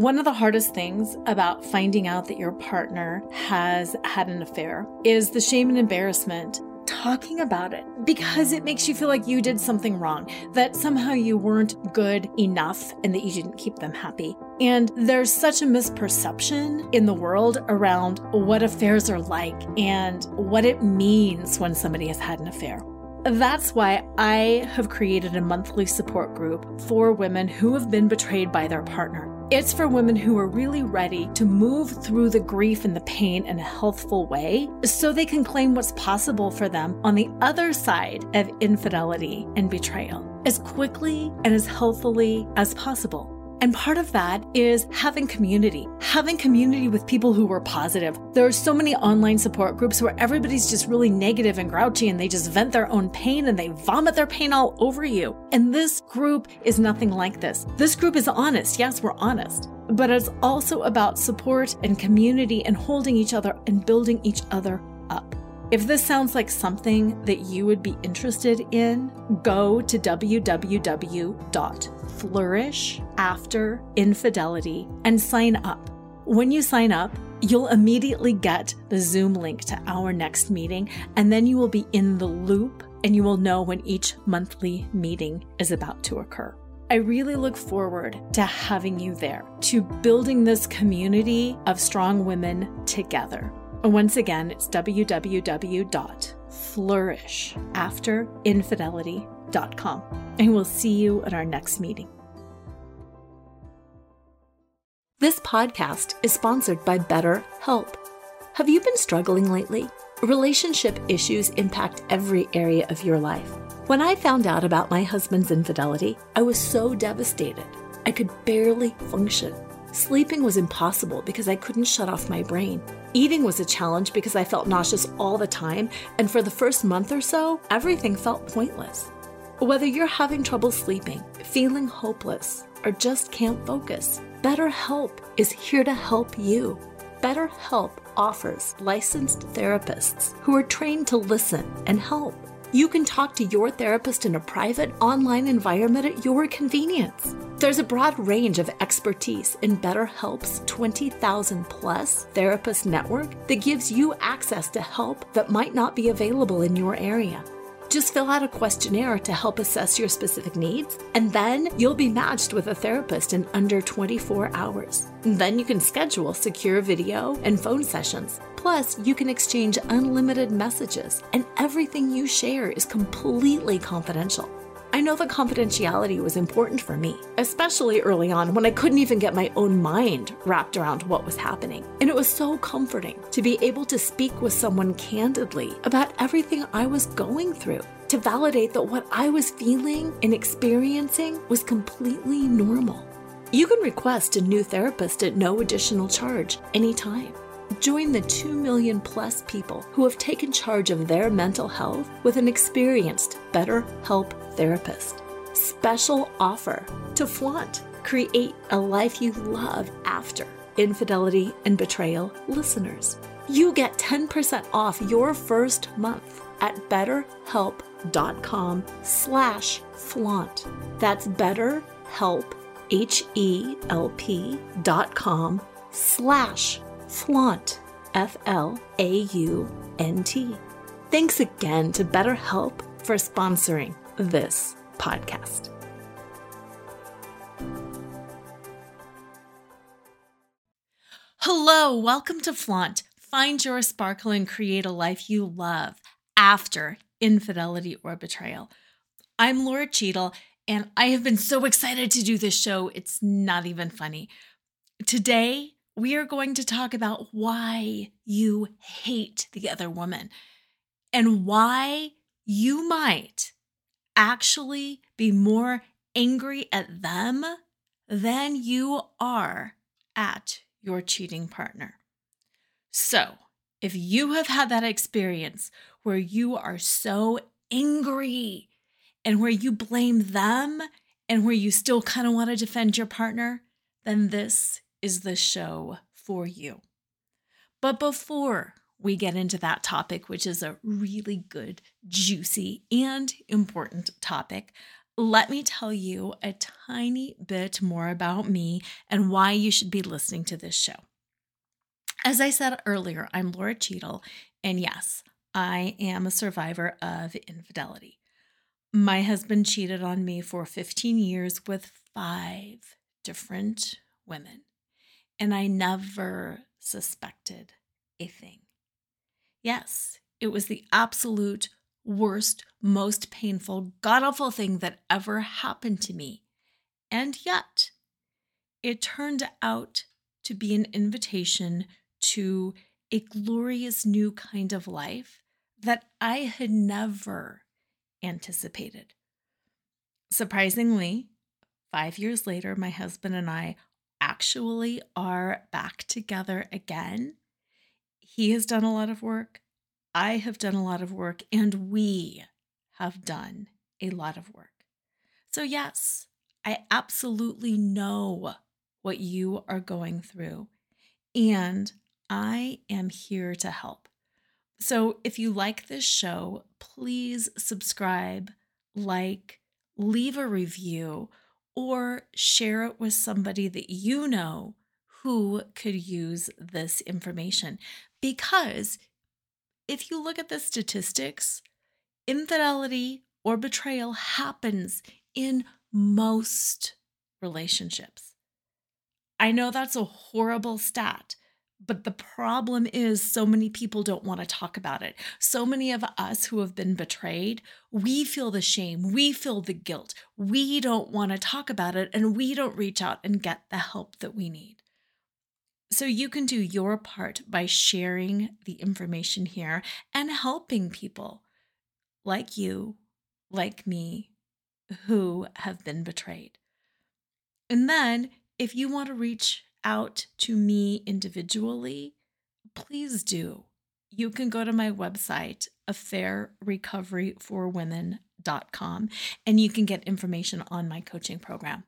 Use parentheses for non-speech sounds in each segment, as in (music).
One of the hardest things about finding out that your partner has had an affair is the shame and embarrassment talking about it because it makes you feel like you did something wrong, that somehow you weren't good enough and that you didn't keep them happy. And there's such a misperception in the world around what affairs are like and what it means when somebody has had an affair. That's why I have created a monthly support group for women who have been betrayed by their partner. It's for women who are really ready to move through the grief and the pain in a healthful way so they can claim what's possible for them on the other side of infidelity and betrayal as quickly and as healthily as possible. And part of that is having community, having community with people who are positive. There are so many online support groups where everybody's just really negative and grouchy and they just vent their own pain and they vomit their pain all over you. And this group is nothing like this. This group is honest. Yes, we're honest. But it's also about support and community and holding each other and building each other up. If this sounds like something that you would be interested in, go to www.flourishafter.infidelity and sign up. When you sign up, you'll immediately get the Zoom link to our next meeting, and then you will be in the loop and you will know when each monthly meeting is about to occur. I really look forward to having you there, to building this community of strong women together. Once again, it's www.flourishafter.infidelity.com. And we'll see you at our next meeting. This podcast is sponsored by BetterHelp. Have you been struggling lately? Relationship issues impact every area of your life. When I found out about my husband's infidelity, I was so devastated. I could barely function. Sleeping was impossible because I couldn't shut off my brain. Eating was a challenge because I felt nauseous all the time, and for the first month or so, everything felt pointless. Whether you're having trouble sleeping, feeling hopeless, or just can't focus, BetterHelp is here to help you. BetterHelp offers licensed therapists who are trained to listen and help. You can talk to your therapist in a private online environment at your convenience. There's a broad range of expertise in BetterHelp's 20,000 plus therapist network that gives you access to help that might not be available in your area. Just fill out a questionnaire to help assess your specific needs, and then you'll be matched with a therapist in under 24 hours. Then you can schedule secure video and phone sessions. Plus, you can exchange unlimited messages, and everything you share is completely confidential. I know that confidentiality was important for me, especially early on when I couldn't even get my own mind wrapped around what was happening. And it was so comforting to be able to speak with someone candidly about everything I was going through, to validate that what I was feeling and experiencing was completely normal. You can request a new therapist at no additional charge anytime. Join the 2 million plus people who have taken charge of their mental health with an experienced BetterHelp therapist. Special offer to flaunt. Create a life you love after infidelity and betrayal listeners. You get 10% off your first month at betterhelp.com slash flaunt. That's betterhelp, H-E-L-P dot com slash flaunt, F L A U N T. Thanks again to BetterHelp for sponsoring this podcast. Hello, welcome to Flaunt. Find your sparkle and create a life you love after infidelity or betrayal. I'm Laura Cheadle, and I have been so excited to do this show. It's not even funny. Today, we are going to talk about why you hate the other woman and why you might actually be more angry at them than you are at your cheating partner. So, if you have had that experience where you are so angry and where you blame them and where you still kind of want to defend your partner, then this is the show for you. But before we get into that topic, which is a really good, juicy, and important topic, let me tell you a tiny bit more about me and why you should be listening to this show. As I said earlier, I'm Laura Cheadle, and yes, I am a survivor of infidelity. My husband cheated on me for 15 years with five different women, and I never suspected a thing. Yes, it was the absolute worst, most painful, god awful thing that ever happened to me. And yet, it turned out to be an invitation to a glorious new kind of life that I had never anticipated. Surprisingly, five years later, my husband and I actually are back together again. He has done a lot of work. I have done a lot of work, and we have done a lot of work. So, yes, I absolutely know what you are going through, and I am here to help. So, if you like this show, please subscribe, like, leave a review, or share it with somebody that you know who could use this information. Because if you look at the statistics, infidelity or betrayal happens in most relationships. I know that's a horrible stat, but the problem is, so many people don't want to talk about it. So many of us who have been betrayed, we feel the shame, we feel the guilt, we don't want to talk about it, and we don't reach out and get the help that we need. So, you can do your part by sharing the information here and helping people like you, like me, who have been betrayed. And then, if you want to reach out to me individually, please do. You can go to my website, affairrecoveryforwomen.com, and you can get information on my coaching program.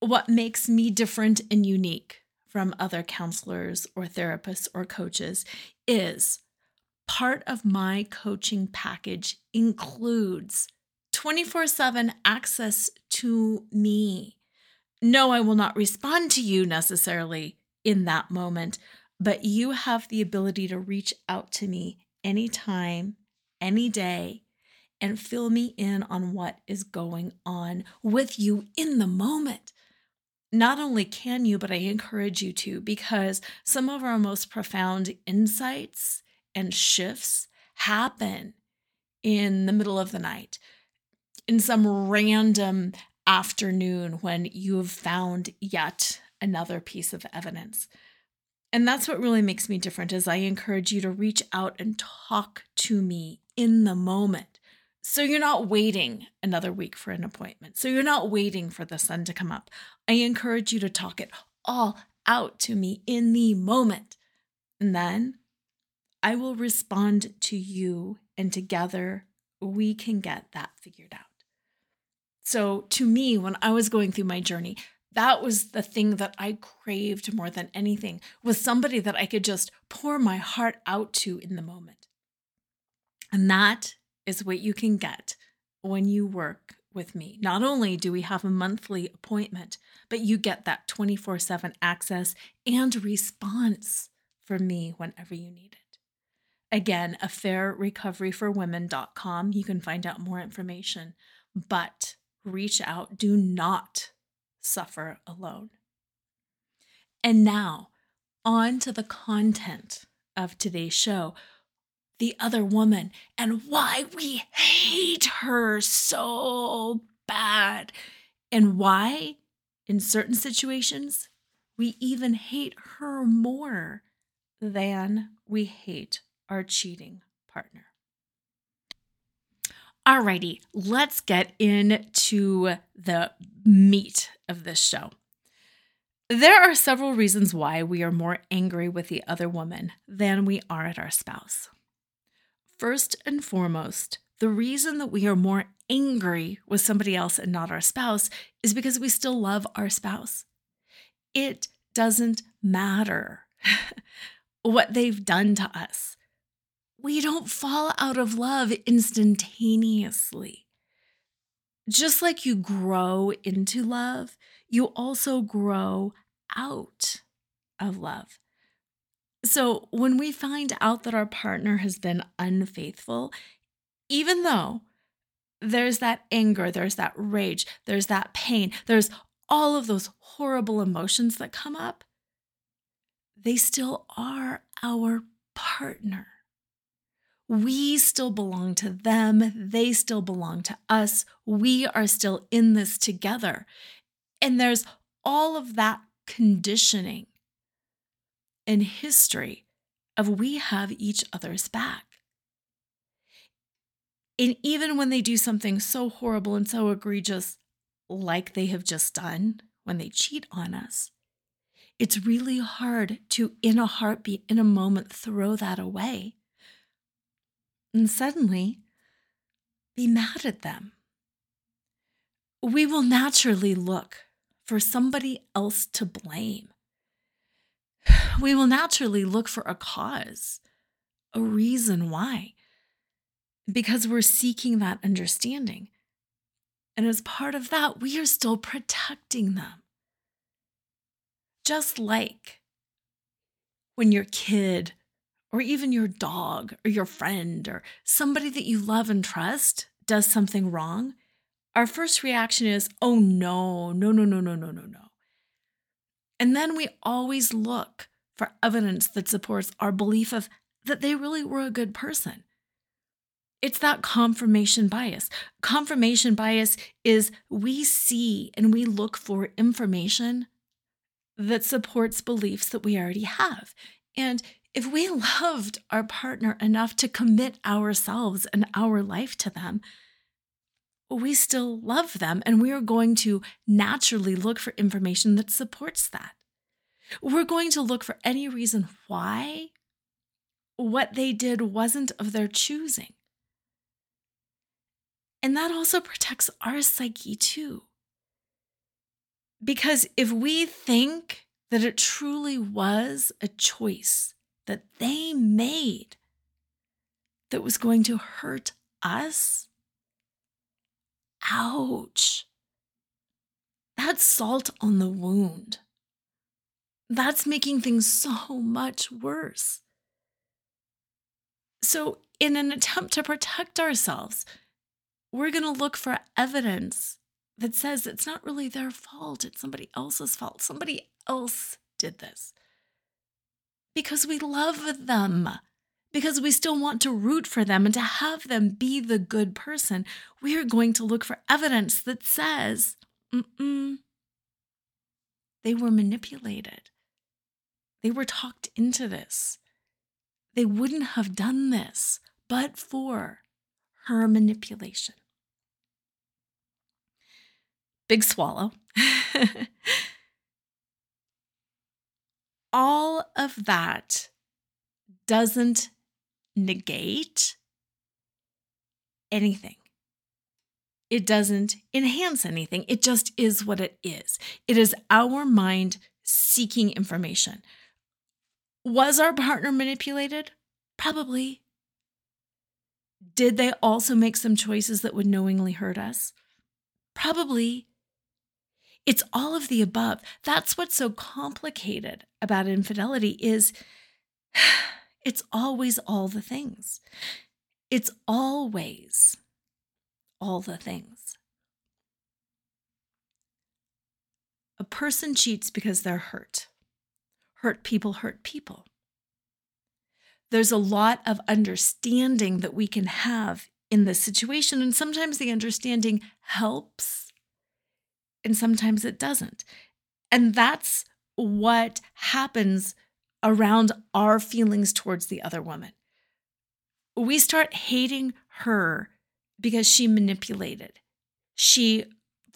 What makes me different and unique from other counselors or therapists or coaches is part of my coaching package includes 24 7 access to me no, I will not respond to you necessarily in that moment, but you have the ability to reach out to me anytime, any day, and fill me in on what is going on with you in the moment. Not only can you, but I encourage you to, because some of our most profound insights and shifts happen in the middle of the night in some random afternoon when you have found yet another piece of evidence. And that's what really makes me different is I encourage you to reach out and talk to me in the moment. So you're not waiting another week for an appointment. So you're not waiting for the sun to come up. I encourage you to talk it all out to me in the moment. And then I will respond to you, and together we can get that figured out. So, to me, when I was going through my journey, that was the thing that I craved more than anything was somebody that I could just pour my heart out to in the moment. And that is what you can get when you work with me. Not only do we have a monthly appointment, but you get that 24 7 access and response from me whenever you need it. Again, affairrecoveryforwomen.com. You can find out more information. But reach out. Do not suffer alone. And now, on to the content of today's show the other woman and why we hate her so bad, and why, in certain situations, we even hate her more than we hate our cheating partner. Alrighty, let's get into the meat of this show. There are several reasons why we are more angry with the other woman than we are at our spouse. First and foremost, the reason that we are more angry with somebody else and not our spouse is because we still love our spouse. It doesn't matter (laughs) what they've done to us. We don't fall out of love instantaneously. Just like you grow into love, you also grow out of love. So when we find out that our partner has been unfaithful, even though there's that anger, there's that rage, there's that pain, there's all of those horrible emotions that come up, they still are our partner. We still belong to them. They still belong to us. We are still in this together. And there's all of that conditioning and history of we have each other's back. And even when they do something so horrible and so egregious, like they have just done when they cheat on us, it's really hard to, in a heartbeat, in a moment, throw that away and suddenly be mad at them. We will naturally look for somebody else to blame. (sighs) We will naturally look for a cause, a reason why, because we're seeking that understanding. And as part of that, we are still protecting them. Just like when your kid or even your dog or your friend or somebody that you love and trust does something wrong, our first reaction is, oh no, no, no, no, no, no, no, no. And then we always look for evidence that supports our belief of that they really were a good person. It's that confirmation bias. Confirmation bias is we see and we look for information that supports beliefs that we already have. And if we (laughs) loved our partner enough to commit ourselves and our life to them, we still love them and we are going to naturally look for information that supports that. We're going to look for any reason why what they did wasn't of their choosing. And that also protects our psyche too. Because if we think that it truly was a choice that they made that was going to hurt us, ouch. That's salt on the wound. That's making things (laughs) so much worse. So, in an attempt to protect ourselves, we're going to look for evidence that says it's not really their fault, it's somebody else's fault. Somebody else did this because we love them, because we still want to root for them and to have them be the good person, we are going to look for evidence that says, Mm-mm, they were manipulated. They were talked into this. They wouldn't have done this but for her manipulation. Big swallow. (laughs) all of that doesn't negate anything. It doesn't enhance anything. It just is what it is. It is our mind seeking information. Was our partner manipulated? Probably. Did they also make some choices that would knowingly hurt us? Probably. It's all of the above. That's what's so complicated about infidelity is (sighs) (sighs) it's always all the things. It's always all the things. A person cheats because they're hurt. Hurt people hurt people. There's a lot of understanding that we can have in this situation, and sometimes the understanding helps and sometimes it doesn't. And that's what happens around our feelings towards the other woman. We start hating her because she manipulated. She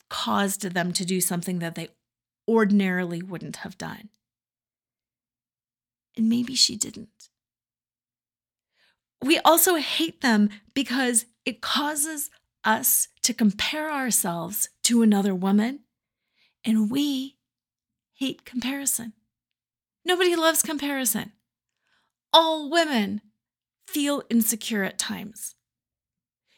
caused them to do something that they ordinarily wouldn't have done. And maybe she didn't. We also hate them because it causes us to compare ourselves to another woman, and we hate comparison. Nobody loves comparison. All women feel insecure at times.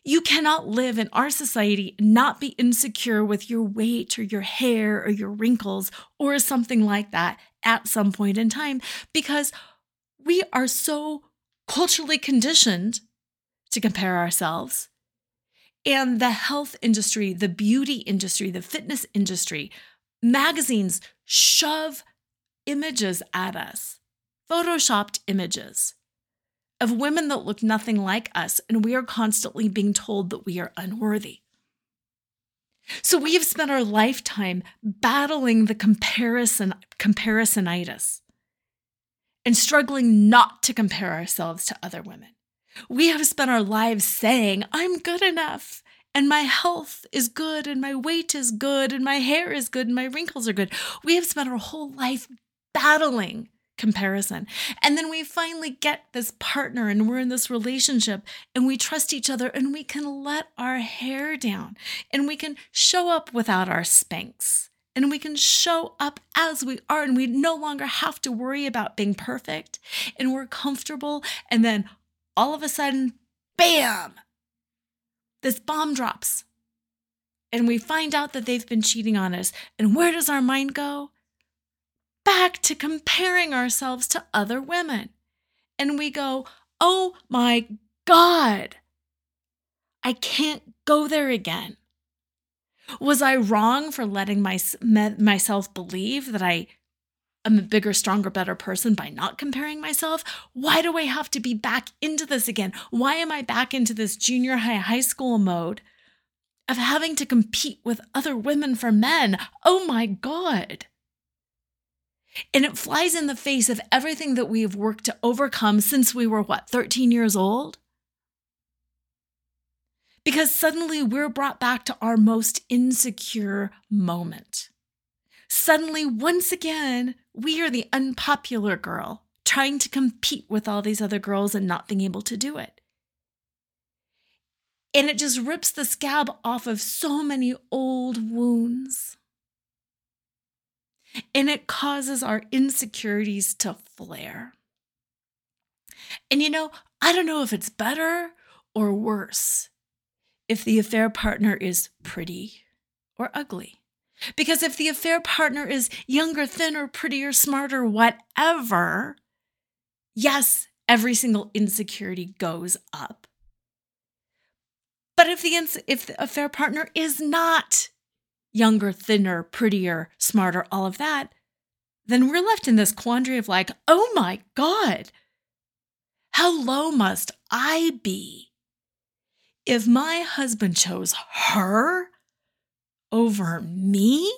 You cannot live in our society and not be insecure with your weight or your hair or your wrinkles or something like that at some point in time because we are so culturally conditioned to compare ourselves. And the health industry, the beauty industry, the fitness industry, magazines shove images at us, photoshopped images of women that look nothing like us, and we are constantly being told that we are unworthy. So we have spent our lifetime battling the comparison comparisonitis and struggling not to compare ourselves to other women. We have spent our lives saying, I'm good enough, and my health is good, and my weight is good, and my hair is good, and my wrinkles are good. We have spent our whole life battling comparison. And then we finally get this partner and we're in this relationship and we trust each other and we can let our hair down and we can show up without our Spanx and we can show up as we are and we no longer have to worry about being perfect and we're comfortable. And then all of a sudden, bam, this bomb drops. And we find out that they've been cheating on us. And where does our mind go? Back to comparing ourselves to other women. And we go, oh my God, I can't go there again. Was I wrong for letting my, myself believe that I am a bigger, stronger, better person by not comparing myself? Why do I have to be back into this again? Why am I back into this junior high, high school mode of having to compete with other women for men? Oh my God. And it flies in the face of everything that we've worked to overcome since we were, what, 13 years old? Because suddenly we're brought back to our most insecure moment. Suddenly, once again, we are the unpopular girl trying to compete with all these other girls and not being able to do it. And it just rips the scab off of so many old wounds and it causes our insecurities to flare. And you know, I don't know if it's better or worse if the affair partner is pretty or ugly. Because if the affair partner is younger, thinner, prettier, smarter, whatever, yes, every single insecurity goes up. But if the if the affair partner is not younger, thinner, prettier, smarter, all of that, then we're left in this quandary of like, oh my God, how low must I be if my husband chose her over me?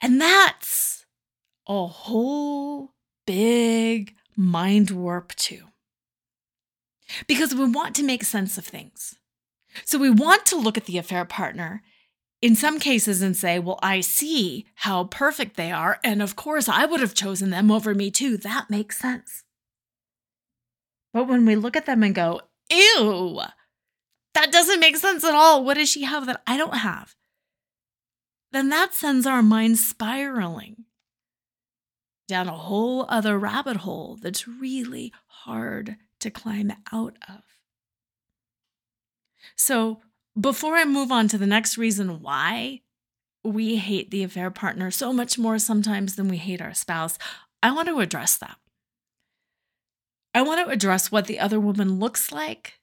And that's a whole big mind warp, too. Because we want to make sense of things. So we want to look at the affair partner in some cases and say, well, I see how perfect they are. And of course, I would have chosen them over me too. That makes sense. But when we look at them and go, ew, that doesn't make sense at all. What does she have that I don't have? Then that sends our mind spiraling down a whole other rabbit hole that's really hard to climb out of. So, before I move on to the next reason why we hate the affair partner so much more sometimes than we hate our spouse, I want to address that. I want to address what the other woman looks like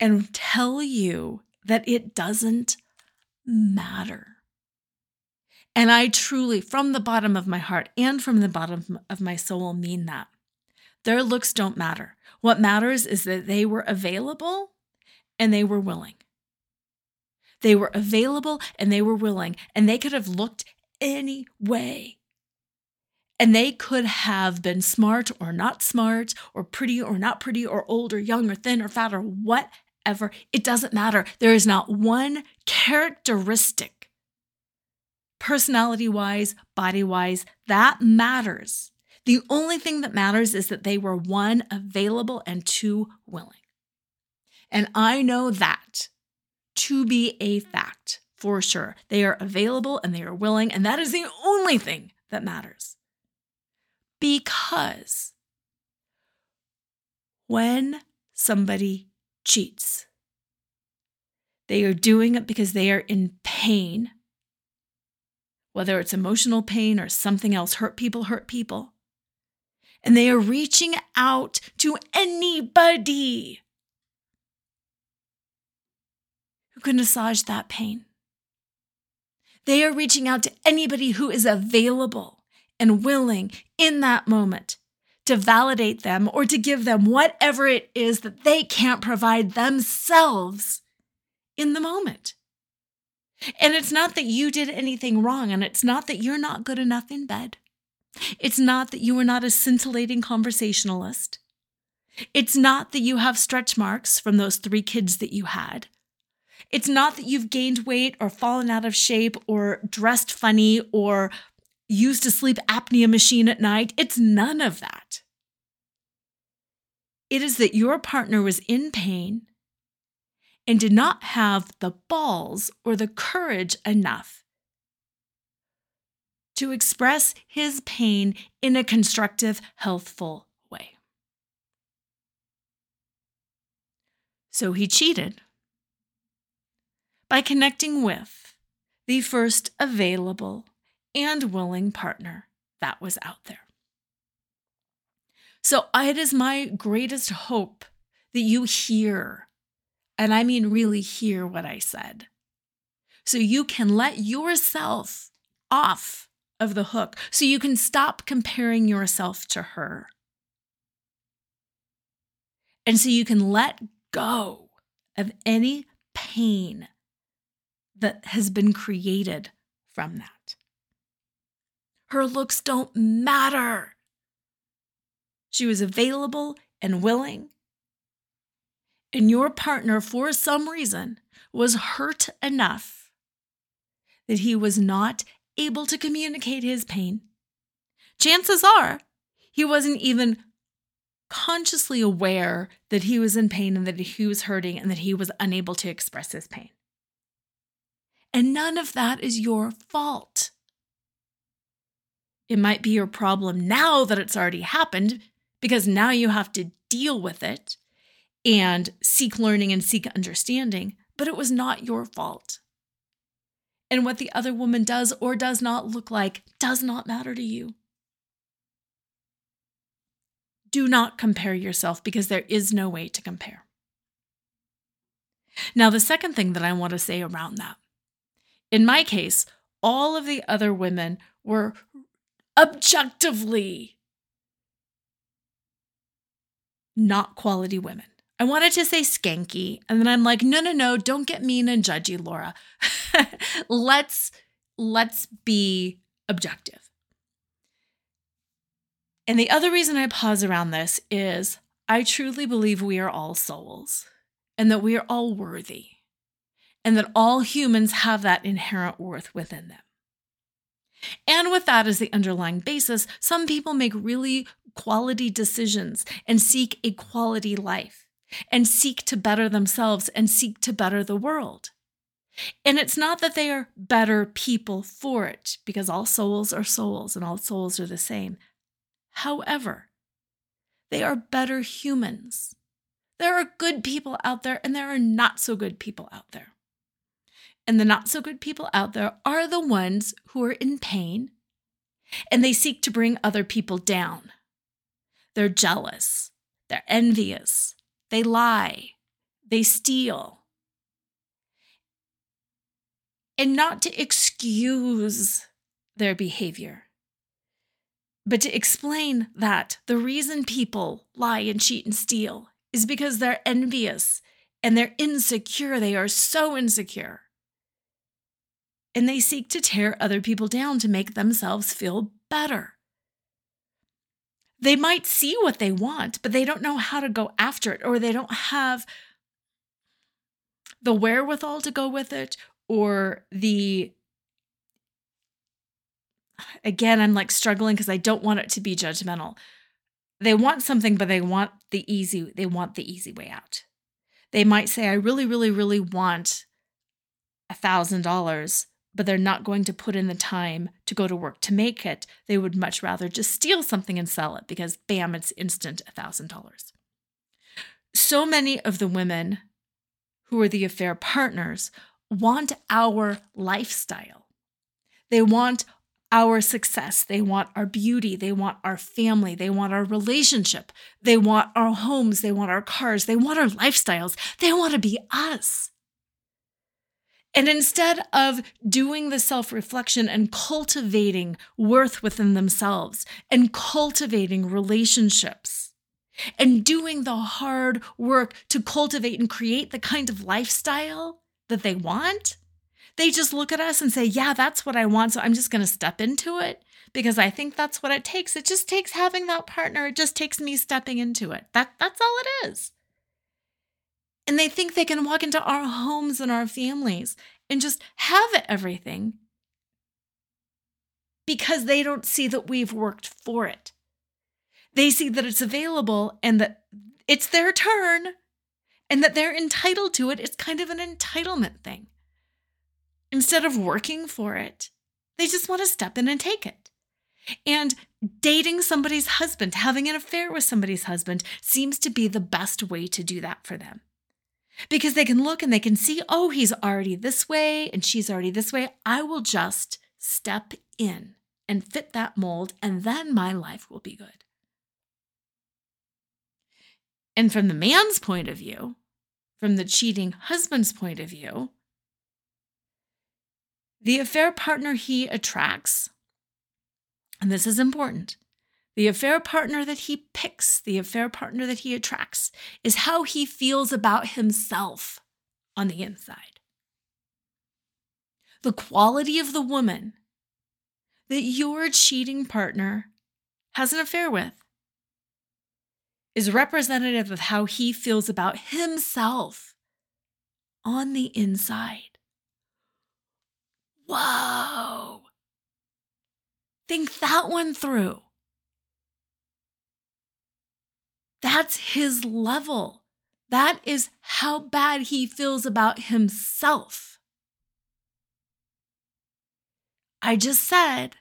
and tell you that it doesn't matter. And I truly, from the bottom of my heart and from the bottom of my soul, mean that. Their looks don't matter. What matters is that they were available and they were willing. They were available and they were willing, and they could have looked any way. And they could have been smart or not smart, or pretty or not pretty, or old or young or thin or fat or whatever. It doesn't matter. There is not one characteristic, personality wise, body wise, that matters. The only thing that matters is that they were one, available, and two, willing. And I know that to be a fact for sure. They are available and they are willing, and that is the only thing that matters. Because when somebody cheats, they are doing it because they are in pain, whether it's emotional pain or something else. Hurt people hurt people. And they are reaching out to anybody can massage that pain. They are reaching out to anybody who is available and willing in that moment to validate them or to give them whatever it is that they can't provide themselves in the moment. And it's not that you did anything wrong, and it's not that you're not good enough in bed. It's not that you are not a scintillating conversationalist. It's not that you have stretch marks from those three kids that you had. It's not that you've gained weight or fallen out of shape or dressed funny or used a sleep apnea machine at night. It's none of that. It is that your partner was in pain and did not have the balls or the courage enough to express his pain in a constructive, healthful way. So he cheated by connecting with the first available and willing partner that was out there. So it is my greatest hope that you hear, and I mean really hear what I said, so you can let yourself off of the hook, so you can stop comparing yourself to her. And so you can let go of any pain that has been created from that. Her looks don't matter. She was available and willing. And your partner, for some reason, was hurt enough that he was not able to communicate his pain. Chances are he wasn't even consciously aware that he was in pain and that he was hurting and that he was unable to express his pain. And none of that is your fault. It might be your problem now that it's already happened because now you have to deal with it and seek learning and seek understanding, but it was not your fault. And what the other woman does or does not look like does not matter to you. Do not compare yourself because there is no way to compare. Now, the second thing that I want to say around that in my case, all of the other women were objectively not quality women. I wanted to say skanky, and then I'm like, no, no, no, don't get mean and judgy, Laura. (laughs) let's let's be objective. And the other reason I pause around this is I truly believe we are all souls and that we are all worthy and that all humans have that inherent worth within them. And with that as the underlying basis, some people make really quality decisions and seek a quality life and seek to better themselves and seek to better the world. And it's not that they are better people for it, because all souls are souls and all souls are the same. However, they are better humans. There are good people out there and there are not so good people out there and the not so good people out there are the ones who are in pain and they seek to bring other people down. They're jealous, they're envious, they lie, they steal. And not to excuse their behavior, but to explain that the reason people lie and cheat and steal is because they're envious and they're insecure. They are so insecure and they seek to tear other people down to make themselves feel better. They might see what they want, but they don't know how to go after it, or they don't have the wherewithal to go with it or the again i'm like struggling because i don't want it to be judgmental they want something but they want the easy they want the easy way out they might say i really really really want a thousand dollars but they're not going to put in the time to go to work to make it they would much rather just steal something and sell it because bam it's instant a thousand dollars so many of the women who are the affair partners want our lifestyle. They want our success. They want our beauty. They want our family. They want our relationship. They want our homes. They want our cars. They want our lifestyles. They want to be us. And instead of doing the self reflection and cultivating worth within themselves and cultivating relationships, and doing the hard work to cultivate and create the kind of lifestyle that they want, they just look at us and say, Yeah, that's what I want. So I'm just going to step into it because I think that's what it takes. It just takes having that partner. It just takes me stepping into it. That, that's all it is. And they think they can walk into our homes and our families and just have everything because they don't see that we've worked for it. They see that it's available and that it's their turn and that they're entitled to it. It's kind of an entitlement thing. Instead of working for it, they just want to step in and take it. And dating somebody's husband, having an affair with somebody's husband, seems to be the best way to do that for them. Because they can look and they can see, oh, he's already this way and she's already this way. I will just step in and fit that mold, and then my life will be good. And from the man's point of view, from the cheating husband's point of view, the affair partner he attracts, and this is important, the affair partner that he picks, the affair partner that he attracts, is how he feels about himself on the inside. The quality of the woman that your cheating partner has an affair with is representative of how he feels about himself on the inside. Whoa. Think that one through. That's his level. That is how bad he feels about himself. I just said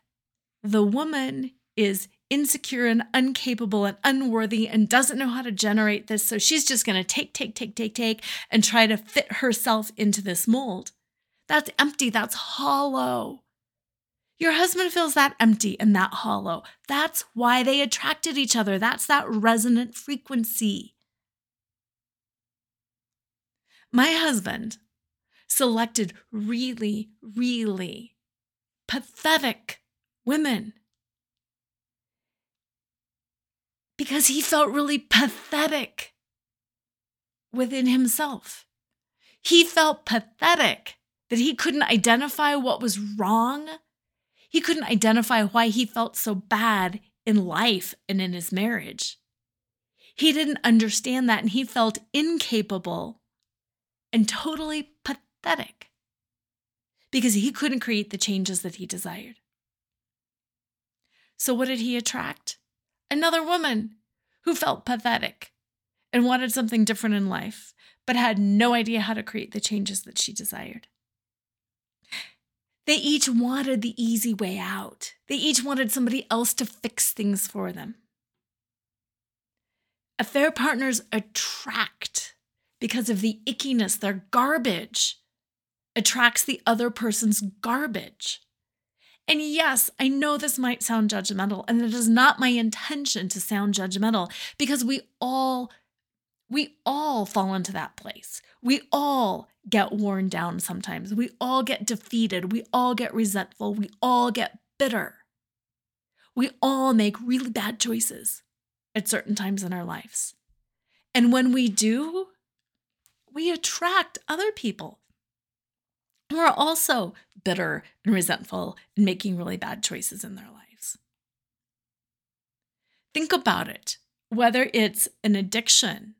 the woman is insecure and incapable and unworthy and doesn't know how to generate this. So she's just going to take, take, take, take, take and try to fit herself into this mold. That's empty. That's hollow. Your husband feels that empty and that hollow. That's why they attracted each other. That's that resonant frequency. My husband selected really, really pathetic women because he felt really pathetic within himself. He felt pathetic that he couldn't identify what was wrong. He couldn't identify why he felt so bad in life and in his marriage. He didn't understand that and he felt incapable and totally pathetic because he couldn't create the changes that he desired. So, what did he attract? another woman who felt pathetic and wanted something different in life, but had no idea how to create the changes that she desired. They each wanted the easy way out. They each wanted somebody else to fix things for them. Affair partners attract because of the ickiness, their garbage attracts the other person's garbage. And yes, I know this might sound judgmental, and it is not my intention to sound judgmental because we all we all fall into that place. We all get worn down sometimes. We all get defeated. We all get resentful. We all get bitter. We all make really bad choices at certain times in our lives. And when we do, we attract other people who are also bitter and resentful and making really bad choices in their lives. Think about it whether it's an addiction,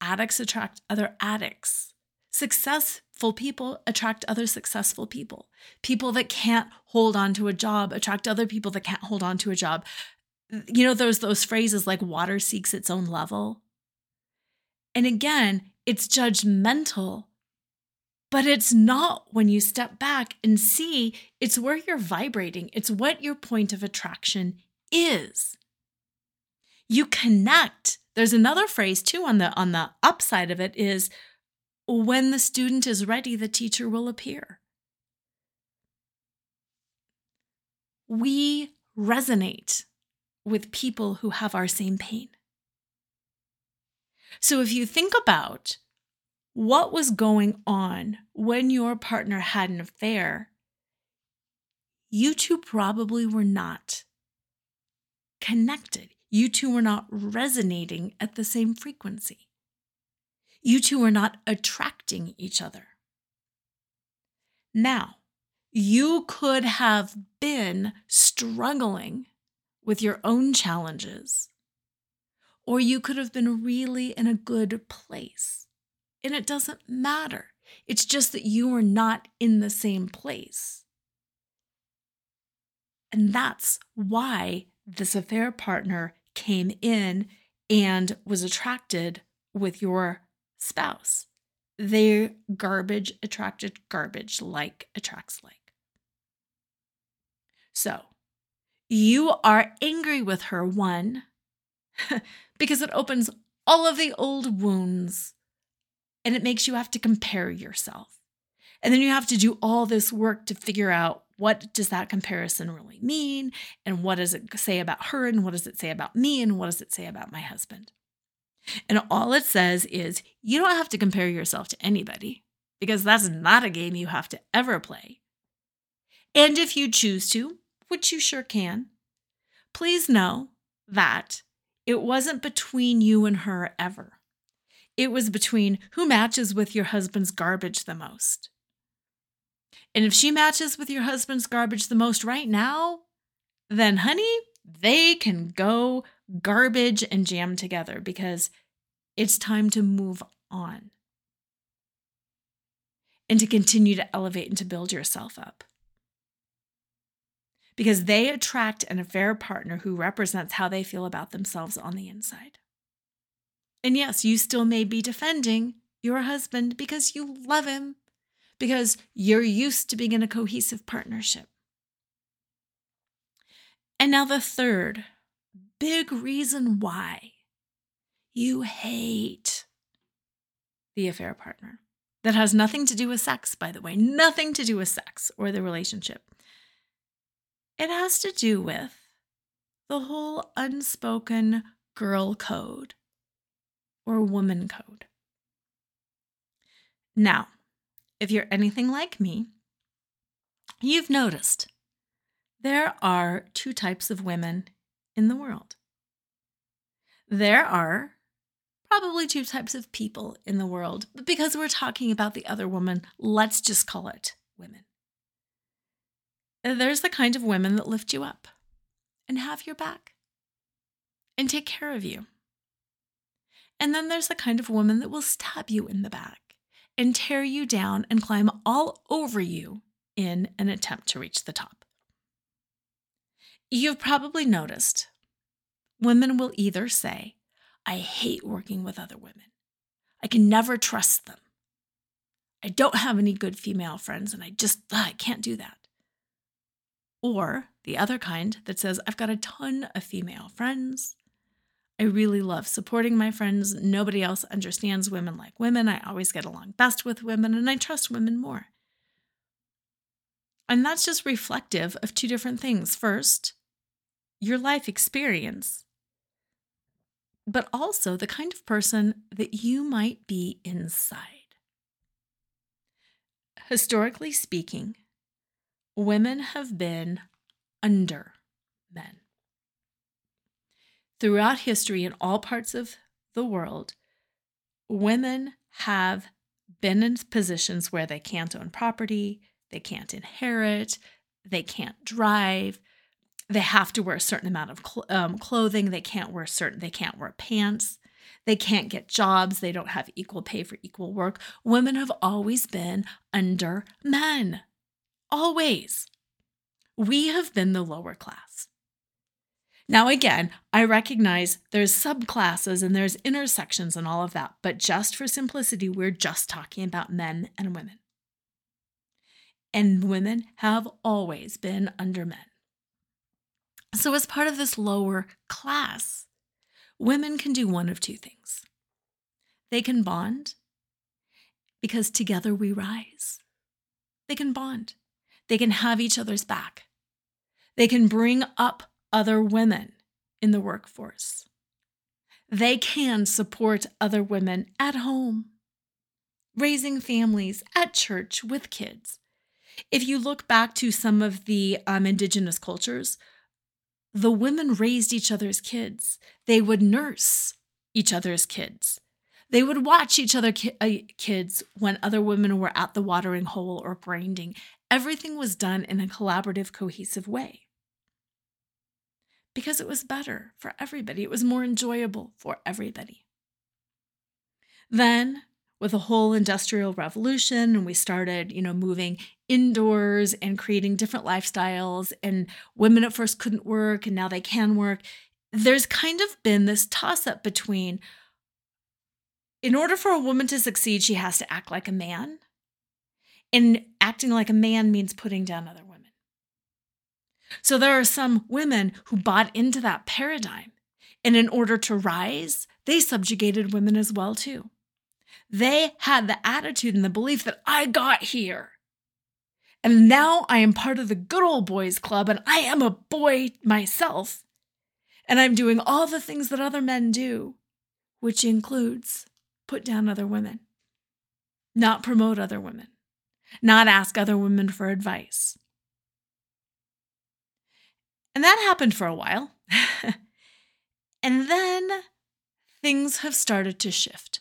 addicts attract other addicts, successful people attract other successful people. People that can't hold on to a job attract other people that can't hold on to a job. You know, those those phrases like water seeks its own level. And again, it's judgmental, but it's not when you step back and see it's where you're vibrating, it's what your point of attraction is. You connect. There's another phrase too on the on the upside of it is when the student is ready, the teacher will appear. We resonate with people who have our same pain. So if you think about what was going on when your partner had an affair, you two probably were not connected. You two were not resonating at the same frequency. You two are not attracting each other. Now, you could have been struggling with your own challenges, or you could have been really in a good place. And it doesn't matter. It's just that you are not in the same place. And that's why this affair partner came in and was attracted with your spouse. Their garbage attracted garbage, like attracts like. So, you are angry with her, one, (laughs) because it opens all of the old wounds and it makes you have to compare yourself. And then you have to do all this work to figure out what does that comparison really mean and what does it say about her and what does it say about me and what does it say about my husband. And all it says is you don't have to compare yourself to anybody because that's not a game you have to ever play. And if you choose to, which you sure can, please know that it wasn't between you and her ever. It was between who matches with your husband's garbage the most. And if she matches with your husband's garbage the most right now, then honey, they can go garbage and jam together because it's time to move on and to continue to elevate and to build yourself up. Because they attract an affair partner who represents how they feel about themselves on the inside. And yes, you still may be defending your husband because you love him, because you're used to being in a cohesive partnership. And now, the third big reason why you hate the affair partner. That has nothing to do with sex, by the way, nothing to do with sex or the relationship. It has to do with the whole unspoken girl code or woman code. Now, if you're anything like me, you've noticed there are two types of women in the world. There are probably two types of people in the world, but because we're talking about the other woman, let's just call it women. There's the kind of women that lift you up and have your back and take care of you. And then there's the kind of woman that will stab you in the back and tear you down and climb all over you in an attempt to reach the top. You've probably noticed women will either say, I hate working with other women. I can never trust them. I don't have any good female friends and I just ugh, I can't do that. Or the other kind that says, I've got a ton of female friends. I really love supporting my friends. Nobody else understands women like women. I always get along best with women and I trust women more. And that's just reflective of two different things. First, your life experience but also the kind of person that you might be inside. Historically speaking, women have been under men. Throughout history, in all parts of the world, women have been in positions where they can't own property, they can't inherit, they can't drive, they have to wear a certain amount of cl- um, clothing they can't wear certain they can't wear pants They can't get jobs. They don't have equal pay for equal work. Women have always been under men. Always. We have been the lower class. Now, again, I recognize there's subclasses and there's intersections and all of that, but just for simplicity, we're just talking about men and women. And women have always been under men. So, as part of this lower class, women can do one of two things they can bond because together we rise. They can bond, they can have each other's back, they can bring up other women in the workforce. They can support other women at home, raising families at church with kids. If you look back to some of the um, indigenous cultures, the women raised each other's kids. They would nurse each other's kids. They would watch each other ki- uh, kids when other women were at the watering hole or grinding. Everything was done in a collaborative, cohesive way because it was better for everybody. It was more enjoyable for everybody. Then, with the whole industrial revolution, and we started, you know, moving indoors and creating different lifestyles, and women at first couldn't work, and now they can work. There's kind of been this toss up between in order for a woman to succeed, she has to act like a man. And acting like a man means putting down other women. So there are some women who bought into that paradigm. And in order to rise, they subjugated women as well too. They had the attitude and the belief that I got here. And now I am part of the good old boys club and I am a boy myself. And I'm doing all the things that other men do, which includes put down other women, not promote other women, not ask other women for advice, and that happened for a while. (laughs) and then things have started to shift.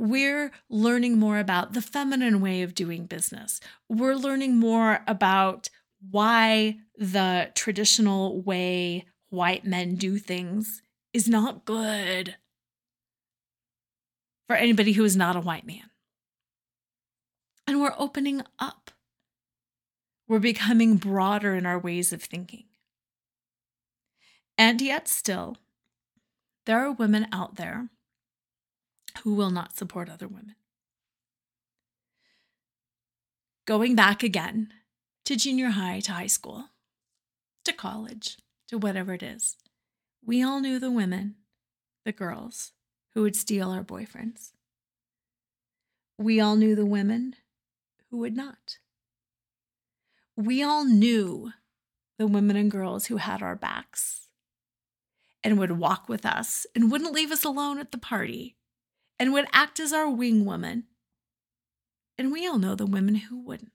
We're learning more about the feminine way of doing business. We're learning more about why the traditional way white men do things is not good for anybody who is not a white man. And we're opening up. We're becoming broader in our ways of thinking. And yet, still, there are women out there who will not support other women. Going back again to junior high, to high school, to college, to whatever it is, we all knew the women, the girls, who would steal our boyfriends. We all knew the women who would not. We all knew the women and girls who had our backs and would walk with us and wouldn't leave us alone at the party and would act as our wing woman. And we all know the women who wouldn't.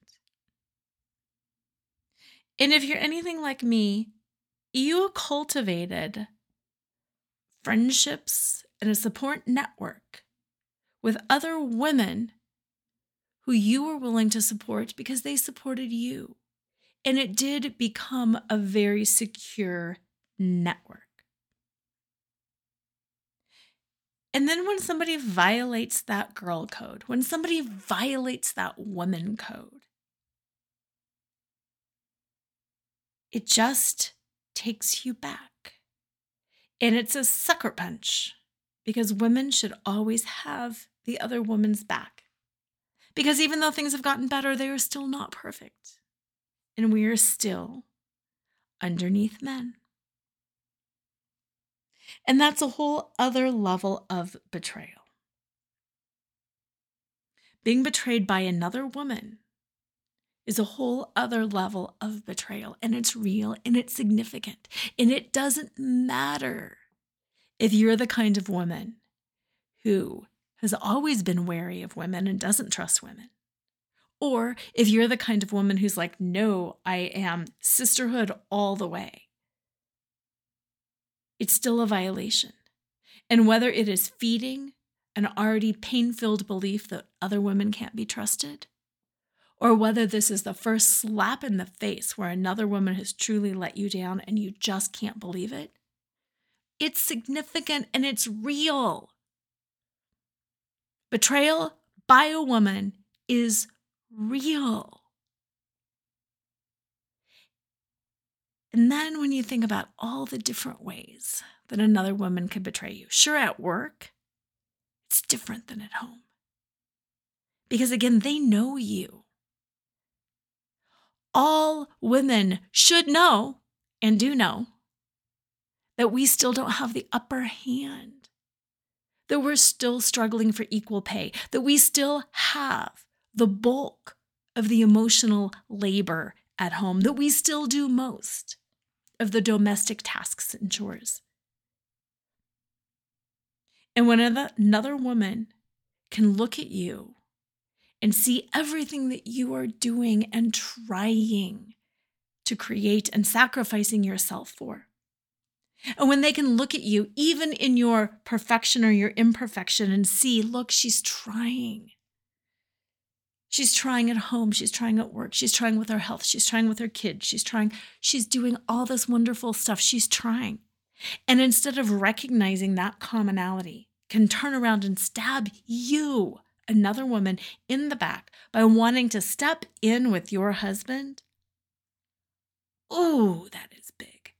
And if you're anything like me, you cultivated friendships and a support network with other women who you were willing to support because they supported you. And it did become a very secure network. And then when somebody violates that girl code, when somebody violates that woman code, it just takes you back. And it's a sucker punch because women should always have the other woman's back. Because even though things have gotten better, they are still not perfect. And we are still underneath men. And that's a whole other level of betrayal. Being betrayed by another woman is a whole other level of betrayal, and it's real and it's significant. And it doesn't matter if you're the kind of woman who has always been wary of women and doesn't trust women. Or if you're the kind of woman who's like, no, I am sisterhood all the way it's still a violation. And whether it is feeding an already pain filled belief that other women can't be trusted, or whether this is the first slap in the face where another woman has truly let you down and you just can't believe it, it's significant and it's real. Betrayal by a woman is real. And then when you think about all the different ways that another woman could betray you, sure, at work, it's different than at home. Because again, they know you. All women should know and do know that we still don't have the upper hand, that we're still struggling for equal pay, that we still have the bulk of the emotional labor at home, that we still do most of the domestic tasks and chores. And when another woman can look at you and see everything that you are doing and trying to create and sacrificing yourself for, and when they can look at you, even in your perfection or your imperfection, and see, look, she's trying. She's trying at home. She's trying at work. She's trying with her health. She's trying with her kids. She's trying, she's doing all this wonderful stuff. She's trying. And instead of recognizing that commonality, can turn around and stab you, another woman, in the back by wanting to step in with your husband. Oh, that is big.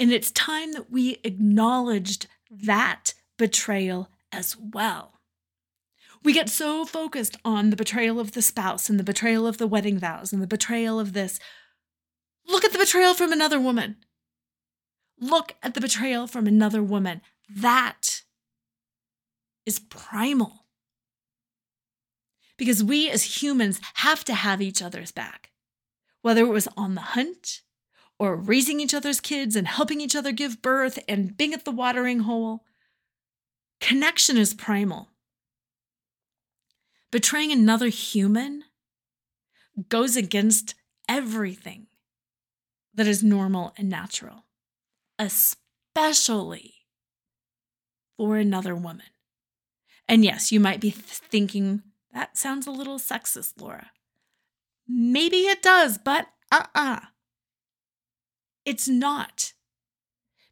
And it's time that we acknowledged that betrayal as well. We get so focused on the betrayal of the spouse and the betrayal of the wedding vows and the betrayal of this. Look at the betrayal from another woman. Look at the betrayal from another woman. That is primal. Because we as humans have to have each other's back, whether it was on the hunt or raising each other's kids and helping each other give birth and being at the watering hole. Connection is primal. Betraying another human goes against everything that is normal and natural, especially for another woman. And yes, you might be thinking, that sounds a little sexist, Laura. Maybe it does, but uh uh-uh. uh. It's not.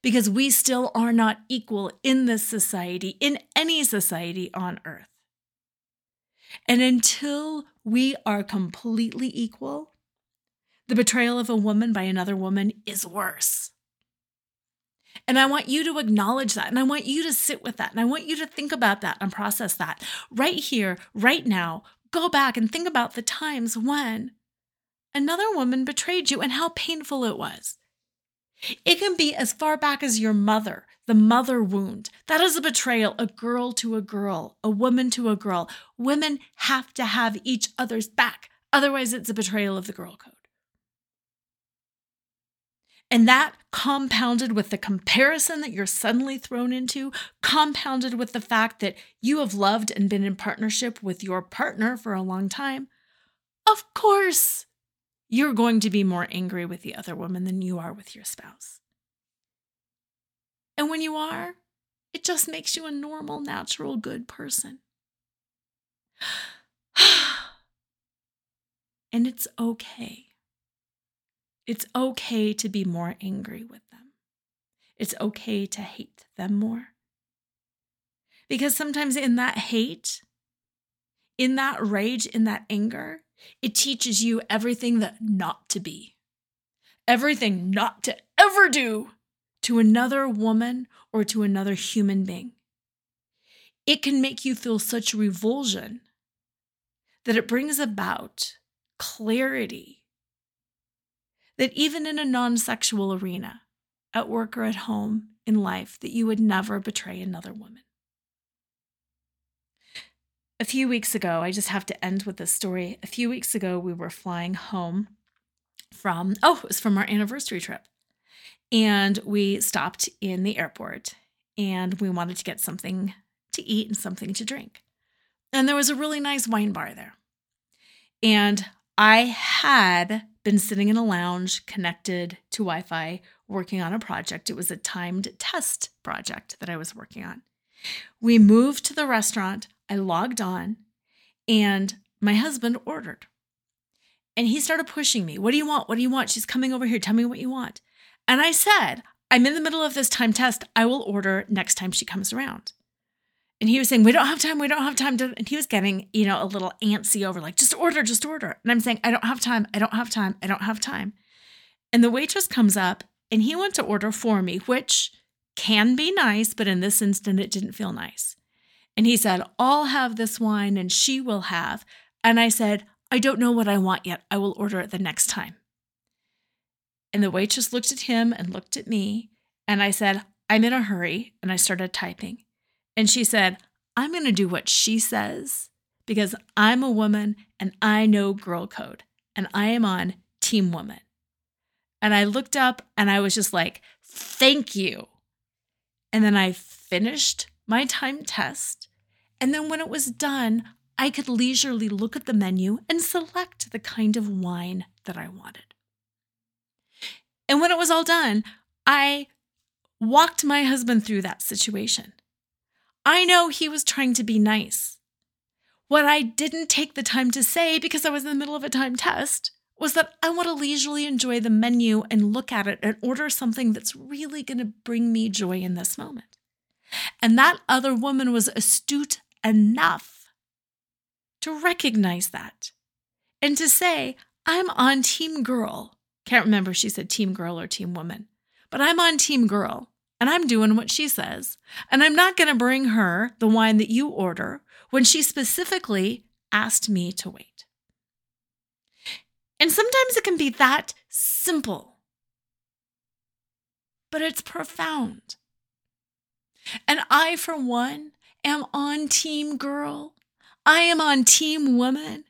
Because we still are not equal in this society, in any society on earth. And until we are completely equal, the betrayal of a woman by another woman is worse. And I want you to acknowledge that. And I want you to sit with that. And I want you to think about that and process that right here, right now. Go back and think about the times when another woman betrayed you and how painful it was. It can be as far back as your mother, the mother wound. That is a betrayal, a girl to a girl, a woman to a girl. Women have to have each other's back. Otherwise, it's a betrayal of the girl code. And that compounded with the comparison that you're suddenly thrown into, compounded with the fact that you have loved and been in partnership with your partner for a long time, of course, you're going to be more angry with the other woman than you are with your spouse. And when you are, it just makes you a normal, natural, good person. (sighs) and it's okay. It's okay to be more angry with them. It's okay to hate them more. Because sometimes in that hate, in that rage, in that anger, it teaches you everything that not to be, everything not to ever do to another woman or to another human being. It can make you feel such revulsion that it brings about clarity that even in a non sexual arena, at work or at home, in life, that you would never betray another woman a few weeks ago, I just have to end with this story. A few weeks ago, we were flying home from, oh, it was from our anniversary trip. And we stopped in the airport and we wanted to get something to eat and something to drink. And there was a really nice wine bar there. And I had been sitting in a lounge connected to Wi Fi working on a project. It was a timed test project that I was working on. We moved to the restaurant. I logged on and my husband ordered. And he started pushing me. What do you want? What do you want? She's coming over here. Tell me what you want. And I said, I'm in the middle of this time test. I will order next time she comes around. And he was saying, We don't have time. We don't have time. To, and he was getting, you know, a little antsy over, like, just order, just order. And I'm saying, I don't have time. I don't have time. I don't have time. And the waitress comes up and he went to order for me, which can be nice, but in this instant, it didn't feel nice. And he said, I'll have this wine and she will have. And I said, I don't know what I want yet. I will order it the next time. And the waitress looked at him and looked at me. And I said, I'm in a hurry. And I started typing. And she said, I'm going to do what she says because I'm a woman and I know girl code and I am on Team Woman. And I looked up and I was just like, thank you. And then I finished my time test. And then when it was done, I could leisurely look at the menu and select the kind of wine that I wanted. And when it was all done, I walked my husband through that situation. I know he was trying to be nice. What I didn't take the time to say because I was in the middle of a time test was that I want to leisurely enjoy the menu and look at it and order something that's really going to bring me joy in this moment. And that other woman was astute enough to recognize that and to say, I'm on team girl. Can't remember she said team girl or team woman, but I'm on team girl and I'm doing what she says. And I'm not going to bring her the wine that you order when she specifically asked me to wait. And sometimes it can be that simple, but it's profound. And I, for one, am on team girl. I am on team woman.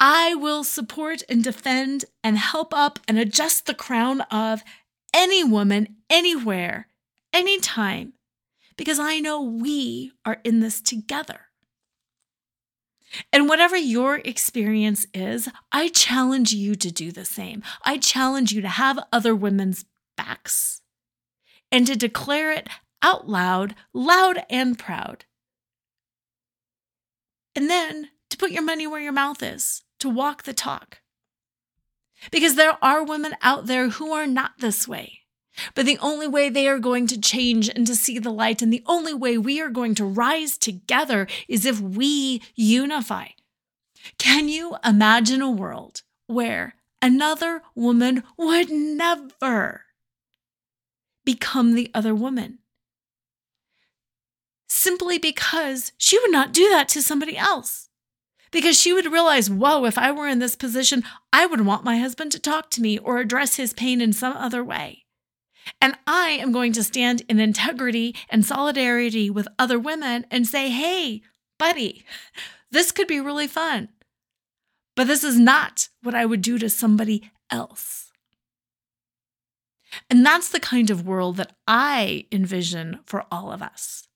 I will support and defend and help up and adjust the crown of any woman, anywhere, anytime, because I know we are in this together. And whatever your experience is, I challenge you to do the same. I challenge you to have other women's backs and to declare it out loud, loud and proud. And then to put your money where your mouth is, to walk the talk. Because there are women out there who are not this way. But the only way they are going to change and to see the light, and the only way we are going to rise together is if we unify. Can you imagine a world where another woman would never become the other woman? Simply because she would not do that to somebody else. Because she would realize, whoa, if I were in this position, I would want my husband to talk to me or address his pain in some other way. And I am going to stand in integrity and solidarity with other women and say, hey, buddy, this could be really fun. But this is not what I would do to somebody else. And that's the kind of world that I envision for all of us,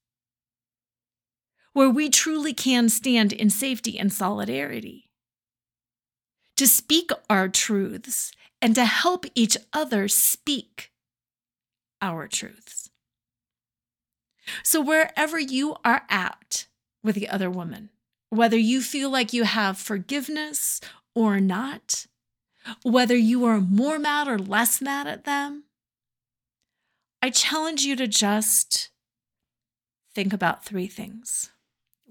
where we truly can stand in safety and solidarity, to speak our truths and to help each other speak our truths. So, wherever you are at with the other woman, whether you feel like you have forgiveness or not, whether you are more mad or less mad at them, I challenge you to just think about three things.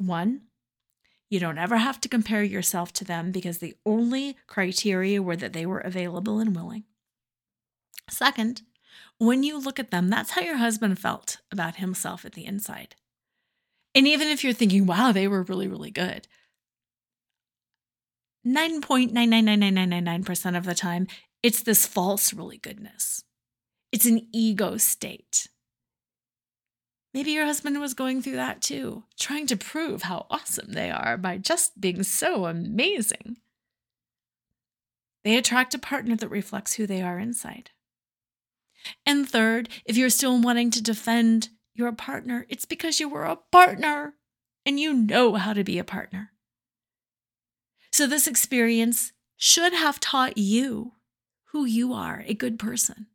One, you don't ever have to compare yourself to them because the only criteria were that they were available and willing. Second, when you look at them, that's how your husband felt about himself at the inside. And even if you're thinking, wow, they were really, really good, 9.9999999% of the time, it's this false really goodness. It's an ego state. Maybe your husband was going through that too, trying to prove how awesome they are by just being so amazing. They attract a partner that reflects who they are inside. And third, if you're still wanting to defend your partner, it's because you were a partner and you know how to be a partner. So, this experience should have taught you who you are a good person,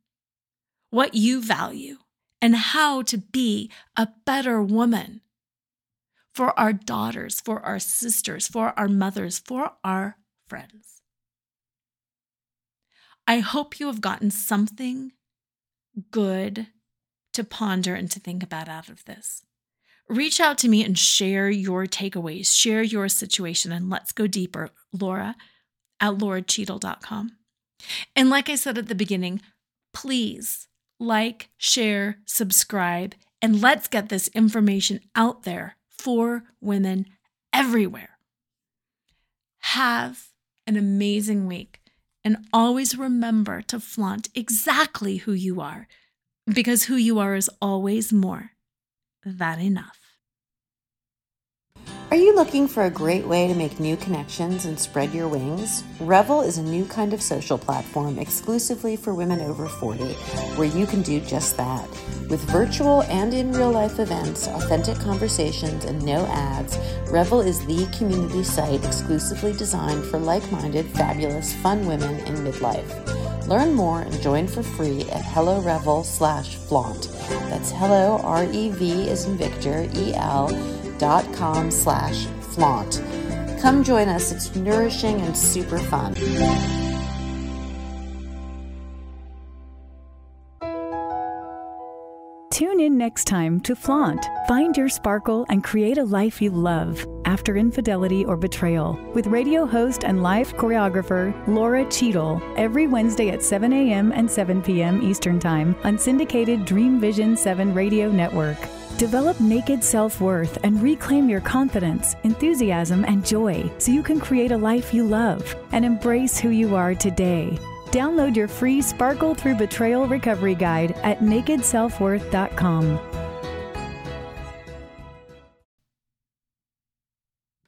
what you value, and how to be a better woman for our daughters, for our sisters, for our mothers, for our friends. I hope you have gotten something good to ponder and to think about out of this. reach out to me and share your takeaways, share your situation, and let's go deeper. Laura at lauracheadle.com. And like I said at the beginning, please like, share, subscribe, and let's get this information out there for women everywhere. Have an amazing week and always remember to flaunt exactly who you are because who you are is always more than enough. Are you looking for a great way to make new connections and spread your wings? Revel is a new kind of social platform exclusively for women over 40, where you can do just that. With virtual and in real life events, authentic conversations, and no ads, Revel is the community site exclusively designed for like minded, fabulous, fun women in midlife. Learn more and join for free at hellorevel slash flaunt. That's hello, R E V is in Victor, E L dot com slash flaunt. Come join us. It's nourishing and super fun. Tune in next time to Flaunt. Find your sparkle and create a life you love after infidelity or betrayal with radio host and live choreographer Laura Cheadle every Wednesday at 7 a.m. and 7 p.m. Eastern Time on syndicated Dream Vision 7 radio network. Develop naked self worth and reclaim your confidence, enthusiasm, and joy so you can create a life you love and embrace who you are today. Download your free Sparkle Through Betrayal Recovery Guide at nakedselfworth.com.